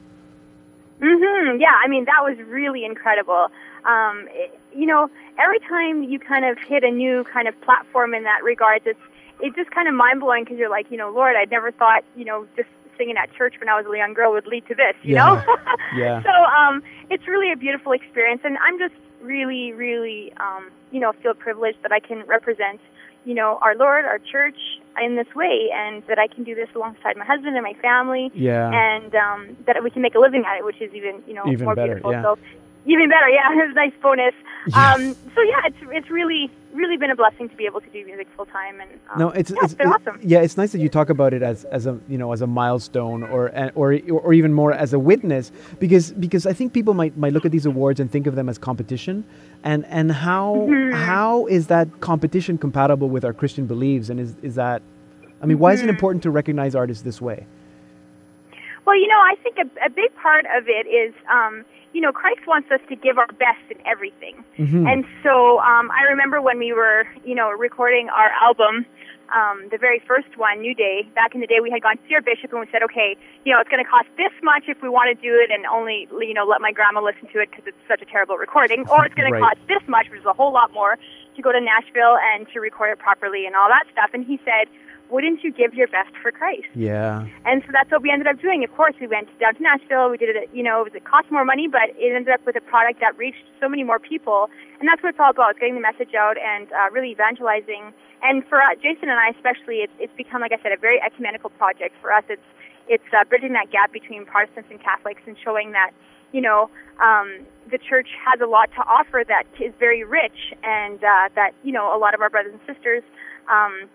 Hmm Yeah, I mean that was really incredible. Um, it, you know, every time you kind of hit a new kind of platform in that regards, it's it's just kind of mind blowing because you're like, you know, Lord, I'd never thought, you know, just singing at church when I was a young girl would lead to this, you Yeah. know. Yeah. So um, it's really a beautiful experience, and I'm just really, really, um, you know, feel privileged that I can represent, you know, our Lord, our church in this way, and that I can do this alongside my husband and my family Yeah. and um, that we can make a living at it, which is even you know Even more better, beautiful. yeah. So even better, yeah, it's a nice bonus. Um, so yeah, it's it's really really been a blessing to be able to do music full time, and um, No, it's yeah, it's, been it- awesome. Yeah, it's nice that you talk about it as, as a you know as a milestone or or or even more as a witness because because I think people might might look at these awards and think of them as competition, and and how Mm-hmm. how is that competition compatible with our Christian beliefs and is is that I mean why is Mm-hmm. it important to recognize artists this way? Well, you know, I think a, a big part of it is, um, you know, Christ wants us to give our best in everything. Mhm. And so um, I remember when we were, you know, recording our album, um, the very first one, New Day, back in the day, we had gone to see our bishop and we said, okay, you know, it's going to cost this much if we want to do it and only, you know, let my grandma listen to it because it's such a terrible recording, or it's going Right. to cost this much, which is a whole lot more, to go to Nashville and to record it properly and all that stuff. And he said, wouldn't you give your best for Christ? Yeah. And so that's what we ended up doing. Of course, we went down to Nashville. We did it. You know, it, was, it cost more money, but it ended up with a product that reached so many more people. And that's what it's all about: getting the message out and uh, really evangelizing. And for uh, Jason and I, especially, it's, it's become, like I said, a very ecumenical project. For us, it's it's uh, bridging that gap between Protestants and Catholics and showing that you know um, the church has a lot to offer that is very rich, and uh, that you know a lot of our brothers and sisters. Um,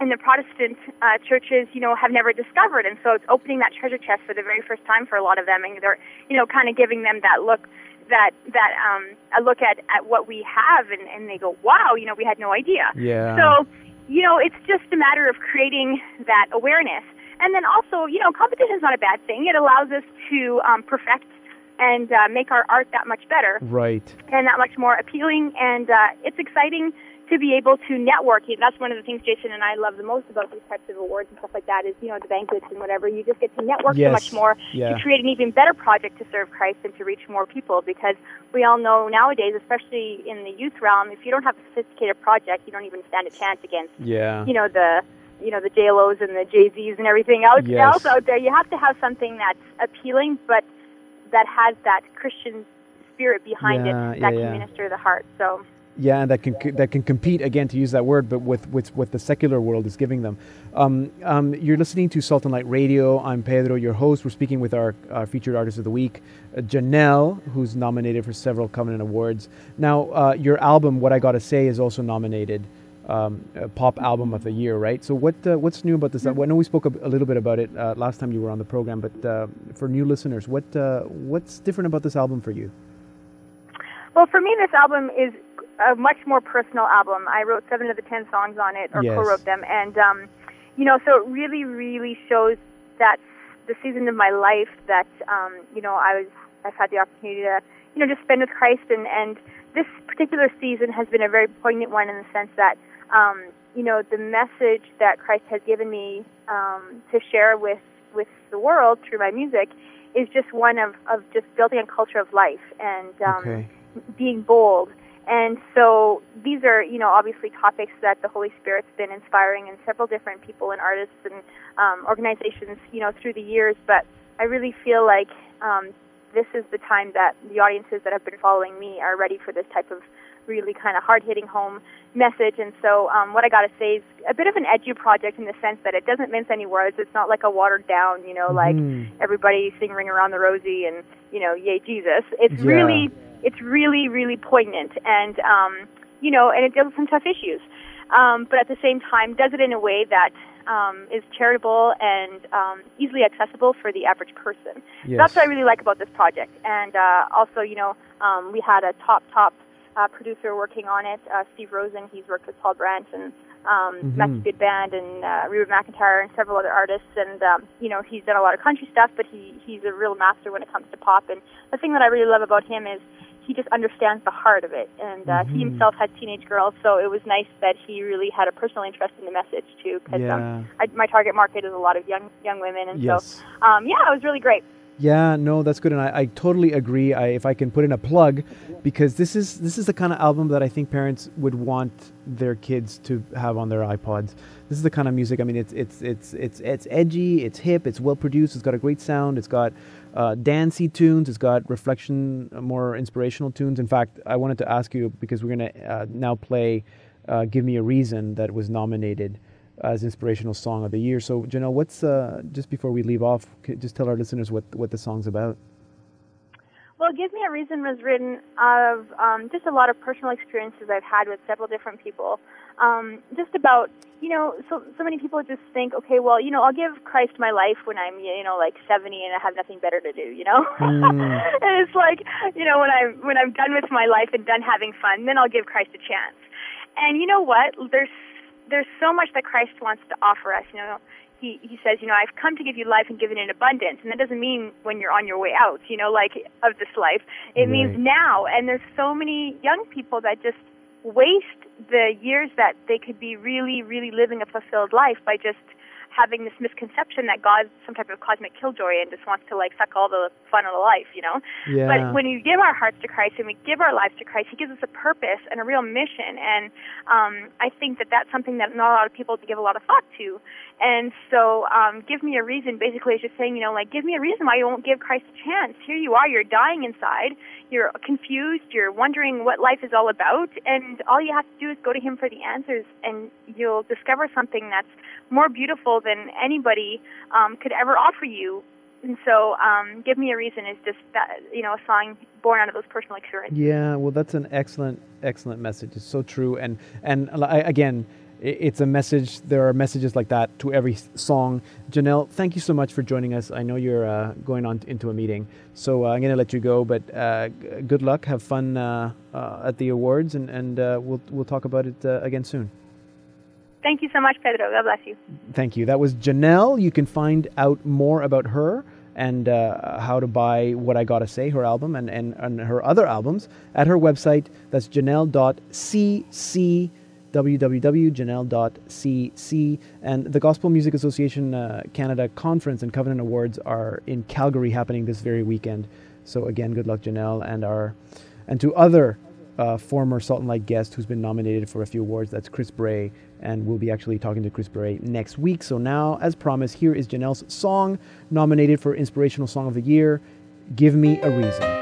and the Protestant uh, churches, you know, have never discovered, and so it's opening that treasure chest for the very first time for a lot of them, and they're, you know, kind of giving them that look, that that um, a look at at what we have, and and they go, wow, you know, we had no idea. Yeah. So, you know, it's just a matter of creating that awareness, and then also, you know, competition is not a bad thing. It allows us to um, perfect and uh, make our art that much better Right. and that much more appealing. And uh, it's exciting to be able to network. That's one of the things Jason and I love the most about these types of awards and stuff like that is, you know, the banquets and whatever. You just get to network Yes. so much more Yeah. to create an even better project to serve Christ and to reach more people because we all know nowadays, especially in the youth realm, if you don't have a sophisticated project, you don't even stand a chance against, Yeah. you know, the you know the J Lo's and the Jay Z's and everything else, Yes. else out there. You have to have something that's appealing, but that has that Christian spirit behind Yeah, it yeah, that can minister the heart. So Yeah, and that can that can compete again to use that word, but with with what the secular world is giving them. Um, um, you're listening to Salt and Light Radio. I'm Pedro, your host. We're speaking with our, our featured artist of the week, uh, Janelle, who's nominated for several Covenant Awards. Now, uh, your album, What I Gotta Say, is also nominated um, pop album of the year, right? So, what uh, what's new about this? Mm-hmm. I know we spoke a, a, little bit about it uh, last time you were on the program, but uh, for new listeners, what uh, what's different about this album for you? Well, for me, this album is a much more personal album. I wrote seven of the ten songs on it, or yes. co-wrote them, and um, you know, so it really, really shows that the season of my life that um, you know I was I've had the opportunity to you know just spend with Christ, and and this particular season has been a very poignant one in the sense that um, you know the message that Christ has given me um, to share with with the world through my music is just one of of just building a culture of life and um, okay. being bold and so these are, you know, obviously topics that the Holy Spirit's been inspiring in several different people and artists and um, organizations, you know, through the years. But I really feel like um, this is the time that the audiences that have been following me are ready for this type of really kind of hard-hitting home message. And so, um, what I got to say is a bit of an edgy project in the sense that it doesn't mince any words. It's not like a watered down, you know, like mm. everybody sing "Ring Around the Rosie" and you know, "Yay Jesus." It's yeah. really it's really, really poignant, and um, you know, and it deals with some tough issues. Um, but at the same time, does it in a way that um, is charitable and um, easily accessible for the average person. Yes. That's what I really like about this project. And uh, also, you know, um, we had a top, top uh, producer working on it, uh, Steve Rosen. He's worked with Paul Brandt and um, mm-hmm. Matthew Good Band and uh, Reba McEntire and several other artists. And um, you know, he's done a lot of country stuff, but he he's a real master when it comes to pop. And the thing that I really love about him is he just understands the heart of it. And uh, mm-hmm. he himself had teenage girls, so it was nice that he really had a personal interest in the message too. Because um, yeah. um, my target market is a lot of young young women, and yes. so um, yeah, it was really great. Yeah, no, that's good, and I, I totally agree. I, if I can put in a plug, because this is this is the kind of album that I think parents would want their kids to have on their iPods. This is the kind of music. I mean, it's it's it's it's it's edgy, it's hip, it's well produced, it's got a great sound, it's got uh, dancey tunes. It's got reflection, uh, more inspirational tunes. In fact, I wanted to ask you because we're going to uh, now play uh, "Give Me a Reason" that was nominated as inspirational song of the year. So, Janelle, what's uh, just before we leave off? Just tell our listeners what what the song's about. Well, Give Me a Reason was written of um, just a lot of personal experiences I've had with several different people um, just about you know so so many people just think okay well you know I'll give Christ my life when I'm you know like 70 and I have nothing better to do you know? Mm. and it's like you know when I'm when I'm done with my life and done having fun then I'll give Christ a chance. And you know what? There's there's so much that Christ wants to offer us you know? He he says you know I've come to give you life and give it in abundance. And that doesn't mean when you're on your way out you know like of this life. It right. means now. And there's so many young people that just waste the years that they could be really, really living a fulfilled life by just having this misconception that God's some type of cosmic killjoy and just wants to like suck all the fun out of life, you know? Yeah. But when we give our hearts to Christ and we give our lives to Christ, He gives us a purpose and a real mission. And um, I think that that's something that not a lot of people give a lot of thought to. And so, um, give me a reason. Basically, it's just saying, you know, like, give me a reason why you won't give Christ a chance. Here you are, you're dying inside, you're confused, you're wondering what life is all about, and all you have to do is go to Him for the answers, and you'll discover something that's more beautiful than anybody um, could ever offer you. And so, um, "Give Me a Reason" is just that you know a song born out of those personal experiences. Yeah, well, that's an excellent, excellent message. It's so true, and and again it's a message. There are messages like that to every song. Janelle, thank you so much for joining us. I know you're uh, going on into a meeting, so uh, I'm going to let you go. But uh, good luck. Have fun uh, uh, at the awards, and and uh, we'll we'll talk about it again soon. Thank you so much, Pedro. God bless you. Thank you. That was Janelle. You can find out more about her and how to buy What I Gotta Say, her album, and, and, and her other albums at her website. That's janelle.cc www.janelle.cc. And the Gospel Music Association uh, Canada Conference and Covenant Awards are in Calgary happening this very weekend. So again, good luck, Janelle, and our and to other uh, former Salt and Light guest who's been nominated for a few awards. That's Chris Bray, and we'll be actually talking to Chris Bray next week. So now, as promised, here is Janelle's song nominated for Inspirational Song of the Year. Give me a reason.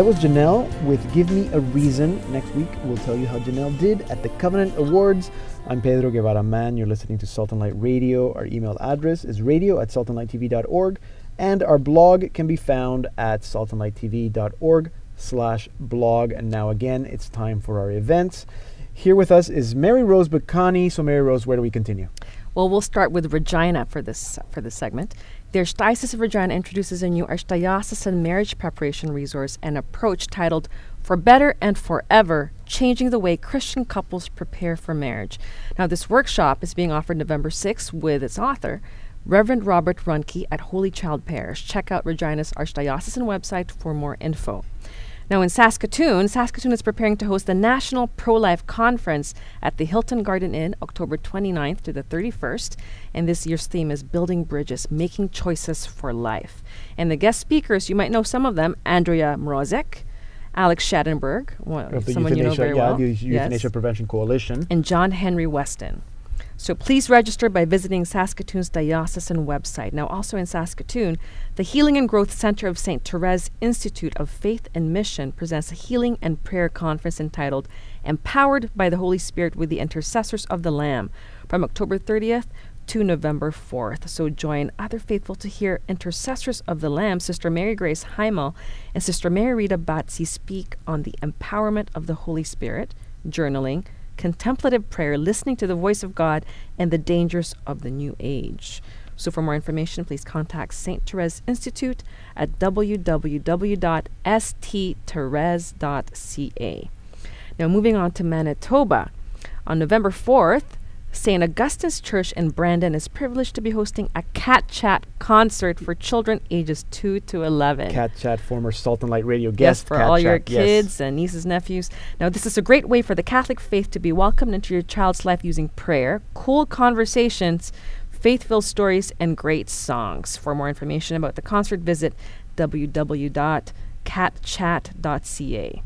That was Janelle with Give Me a Reason. Next week, we'll tell you how Janelle did at the Covenant Awards. I'm Pedro Guevara Mann. You're listening to Salt and Light Radio. Our email address is radio at saltandlighttv.org, and our blog can be found at saltandlighttv.org slash blog. And now again, it's time for our events. Here with us is Mary Rose Bacani. So, Mary Rose, where do we continue? Well, we'll start with Regina for this for this segment. The Archdiocese of Regina introduces a new Archdiocesan marriage preparation resource and approach titled "For Better and Forever: Changing the Way Christian Couples Prepare for Marriage." Now, this workshop is being offered November 6th with its author, Reverend Robert Runke at Holy Child Parish. Check out Regina's Archdiocesan website for more info. Now, in Saskatoon, Saskatoon is preparing to host the National Pro Life Conference at the Hilton Garden Inn October 29th to the 31st. And this year's theme is Building Bridges, Making Choices for Life. And the guest speakers, you might know some of them Andrea Mrozek, Alex Schadenberg, one, Of the someone you know very yeah, well, the yes, Prevention Coalition. and John Henry Westen. So please register by visiting Saskatoon's diocesan website. Now, also in Saskatoon, the Healing and Growth Center of St. Therese Institute of Faith and Mission presents a healing and prayer conference entitled Empowered by the Holy Spirit with the Intercessors of the Lamb from October 30th to November 4th. So join other faithful to hear Intercessors of the Lamb, Sister Mary Grace Heimel and Sister Mary Rita Batsy speak on the empowerment of the Holy Spirit, journaling, contemplative prayer, listening to the voice of God, and the dangers of the new age. So, for more information, please contact St. Therese Institute at www.sttherese.ca. Now, moving on to Manitoba. On November 4th, St. Augustine's Church in Brandon is privileged to be hosting a Cat Chat concert for children ages 2 to 11. Cat Chat, former Salt and Light Radio guest. Yes, for Cat all your Chat, yes. kids and nieces, nephews. Now, this is a great way for the Catholic faith to be welcomed into your child's life using prayer, cool conversations, faith-filled stories, and great songs. For more information about the concert, visit www.catchat.ca.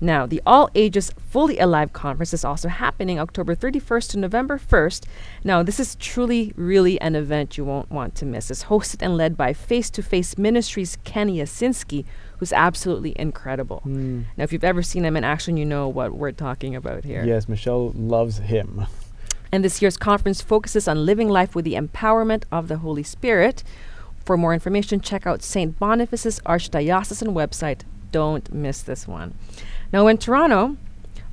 Now, the All Ages Fully Alive Conference is also happening October 31st to November 1st. Now, this is truly, really an event you won't want to miss. It's hosted and led by Face to Face Ministries' Kenny Yasinski, who's absolutely incredible. Mm. Now, if you've ever seen him in action, you know what we're talking about here. Yes, Michelle loves him. And this year's conference focuses on living life with the empowerment of the Holy Spirit. For more information, check out St. Boniface's Archdiocesan website. Don't miss this one. Now, in Toronto,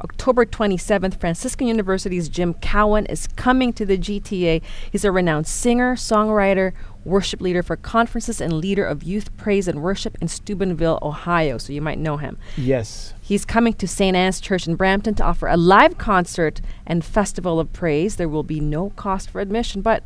October 27th, Franciscan University's Jim Cowan is coming to the GTA. He's a renowned singer, songwriter, worship leader for conferences, and leader of youth praise and worship in Steubenville, Ohio. So you might know him. Yes. He's coming to St. Anne's Church in Brampton to offer a live concert and festival of praise. There will be no cost for admission, but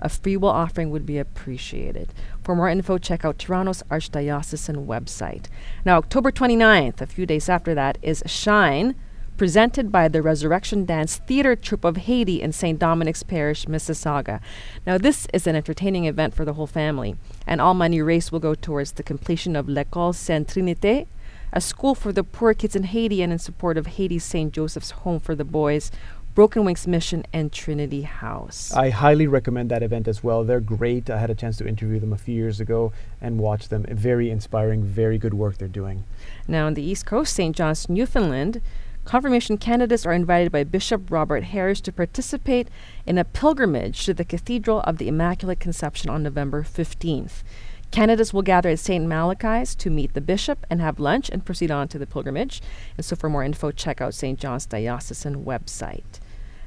a free will offering would be appreciated. For more info, check out Toronto's Archdiocesan website. Now, October 29th, a few days after that, is Shine, presented by the Resurrection Dance Theater Troupe of Haiti in St. Dominic's Parish, Mississauga. Now, this is an entertaining event for the whole family, and all money raised will go towards the completion of L'École Sainte Trinité, a school for the poor kids in Haiti and in support of Haiti's St. Joseph's Home for the Boys, Broken Wings Mission, and Trinity House. I highly recommend that event as well. They're great. I had a chance to interview them a few years ago and watch them. Very inspiring, very good work they're doing. Now, on the East Coast, St. John's, Newfoundland, confirmation candidates are invited by Bishop Robert Harris to participate in a pilgrimage to the Cathedral of the Immaculate Conception on November 15th. Candidates will gather at St. Malachi's to meet the bishop and have lunch and proceed on to the pilgrimage. And so, for more info, check out St. John's Diocesan website.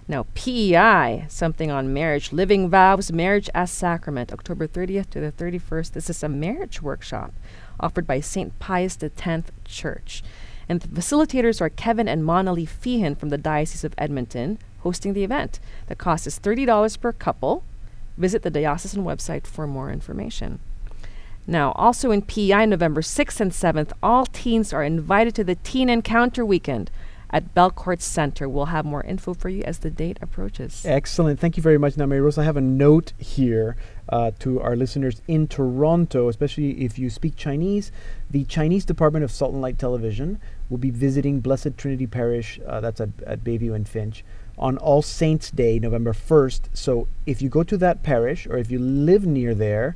Now, PEI, something on marriage, living vows, marriage as sacrament, October 30th to the 31st. This is a marriage workshop offered by St. Pius X Church. And the facilitators are Kevin and Monali Feehan from the Diocese of Edmonton hosting the event. The cost is $30 per couple. Visit the diocesan website for more information. Now, also in PEI, November 6th and 7th, all teens are invited to the Teen Encounter Weekend at Belcourt Center. We'll have more info for you as the date approaches. Excellent. Thank you very much, now, Mary Rose. I have a note here uh, to our listeners in Toronto, especially if you speak Chinese. The Chinese Department of Salt and Light Television will be visiting Blessed Trinity Parish, uh, that's at, at Bayview and Finch, on All Saints Day, November 1st. So if you go to that parish or if you live near there,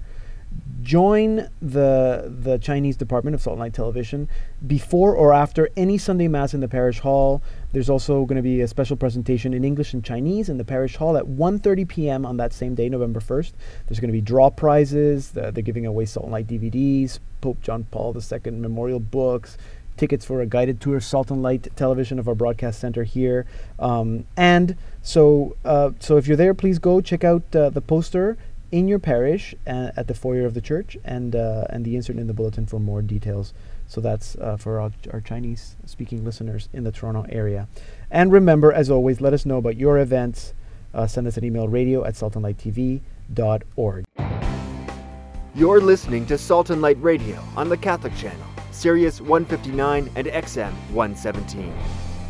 join the the Chinese Department of Salt and Light Television before or after any Sunday Mass in the parish hall. There's also going to be a special presentation in English and Chinese in the parish hall at 1:30 p.m. on that same day, November 1st. There's going to be draw prizes. they're giving away Salt and Light DVDs, Pope John Paul II memorial books, tickets for a guided tour of Salt and Light Television of our broadcast center here. Um, and so, uh, so if you're there, please go check out uh, the poster in your parish uh, at the foyer of the church and uh, and the insert in the bulletin for more details. So that's uh, for our, our Chinese speaking listeners in the Toronto area. And remember, as always, let us know about your events. Uh, send us an email radio at saltandlighttv.org. You're listening to Salt and Light Radio on the Catholic Channel, Sirius 159 and XM 117.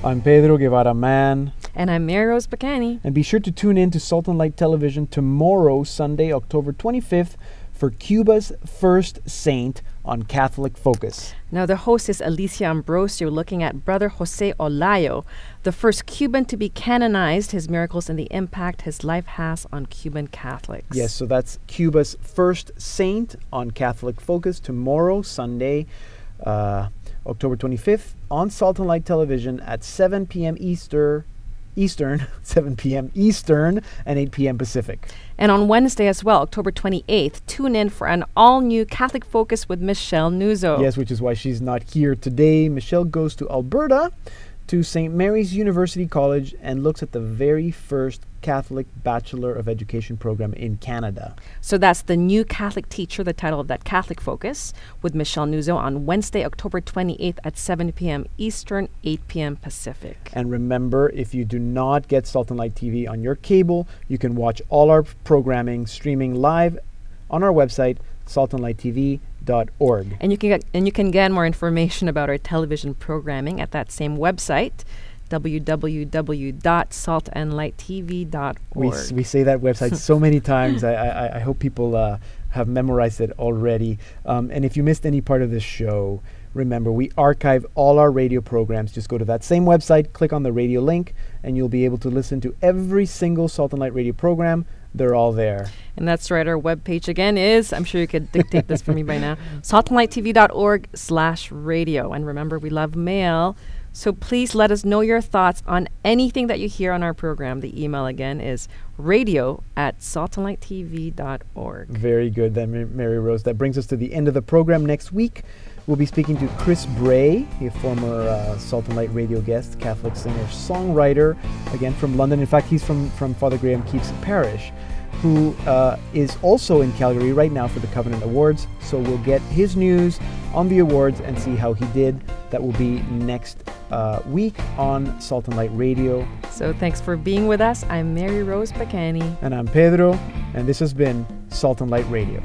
I'm Pedro Guevara Mann. And I'm Mary Rose Bacani. And be sure to tune in to Salt and Light Television tomorrow, Sunday, October 25th, for Cuba's first saint on Catholic Focus. Now, the host is Alicia Ambrosio, looking at Brother Jose Olallo, the first Cuban to be canonized, his miracles and the impact his life has on Cuban Catholics. Yes, so that's Cuba's first saint on Catholic Focus tomorrow, Sunday. Uh, October 25th on Salt and Light Television at 7 p.m. Easter, Eastern, 7 p.m. Eastern, and 8 p.m. Pacific. And on Wednesday as well, October 28th, tune in for an all new Catholic Focus with Michelle Nuzzo. Yes, which is why she's not here today. Michelle goes to Alberta to St. Mary's University College and looks at the very first Catholic Bachelor of Education program in Canada. So that's the new Catholic teacher, the title of that Catholic Focus, with Michelle Nuzzo on Wednesday, October 28th at 7 p.m. Eastern, 8 p.m. Pacific. And remember, if you do not get Salt and Light TV on your cable, you can watch all our programming streaming live on our website, And you can get and you can get more information about our television programming at that same website www.saltandlighttv.org. We, s- we say that website so many times. I, I, I hope people uh, have memorized it already. Um, and if you missed any part of this show, remember we archive all our radio programs. Just go to that same website, click on the radio link, and you'll be able to listen to every single Salt and Light radio program they're all there. And that's right. Our webpage again is, I'm sure you could dictate this for me by now, saltandlighttv.org slash radio. And remember, we love mail. So please let us know your thoughts on anything that you hear on our program. The email again is radio at saltandlighttv.org. Very good, then, Mary Rose. That brings us to the end of the program. Next week, we'll be speaking to Chris Bray, a former uh, Salt and Light radio guest, Catholic singer, songwriter, again from London. In fact, he's from, from Father Graham Keep's parish who uh, is also in Calgary right now for the Covenant Awards. So we'll get his news on the awards and see how he did. That will be next uh, week on Salt and Light Radio. So thanks for being with us. I'm Mary Rose Bacani. And I'm Pedro, and this has been Salt and Light Radio.